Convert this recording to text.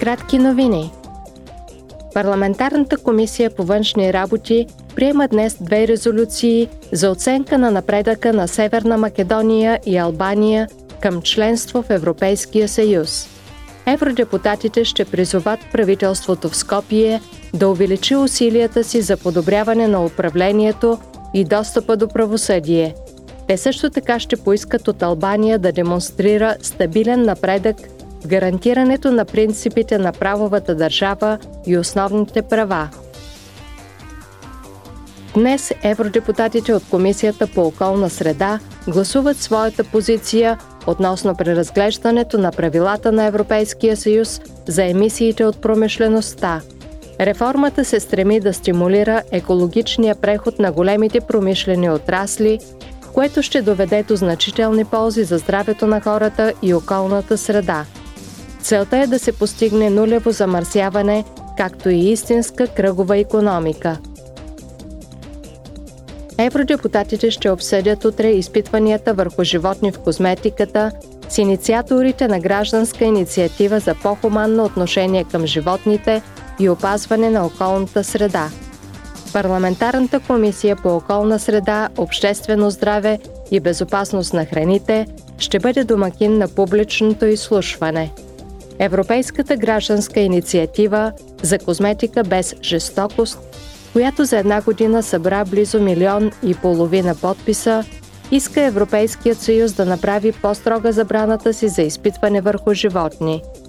Кратки новини. Парламентарната комисия по външни работи приема днес две резолюции за оценка на напредъка на Северна Македония и Албания към членство в Европейския съюз. Евродепутатите ще призоват правителството в Скопие да увеличи усилията си за подобряване на управлението и достъпа до правосъдие. Те също така ще поискат от Албания да демонстрира стабилен напредък гарантирането на принципите на правовата държава и основните права. Днес евродепутатите от Комисията по околна среда гласуват своята позиция относно преразглеждането на правилата на Европейския съюз за емисиите от промишлеността. Реформата се стреми да стимулира екологичния преход на големите промишлени отрасли, което ще доведе до значителни ползи за здравето на хората и околната среда. Целта е да се постигне нулево замърсяване, както и истинска кръгова економика – Евродепутатите ще обсъдят утре изпитванията върху животни в козметиката с инициаторите на гражданска инициатива за по-хуманно отношение към животните и опазване на околната среда. Парламентарната комисия по околна среда, обществено здраве и безопасност на храните ще бъде домакин на публичното изслушване. Европейската гражданска инициатива за козметика без жестокост която за една година събра близо милион и половина подписа, иска Европейският съюз да направи по-строга забраната си за изпитване върху животни –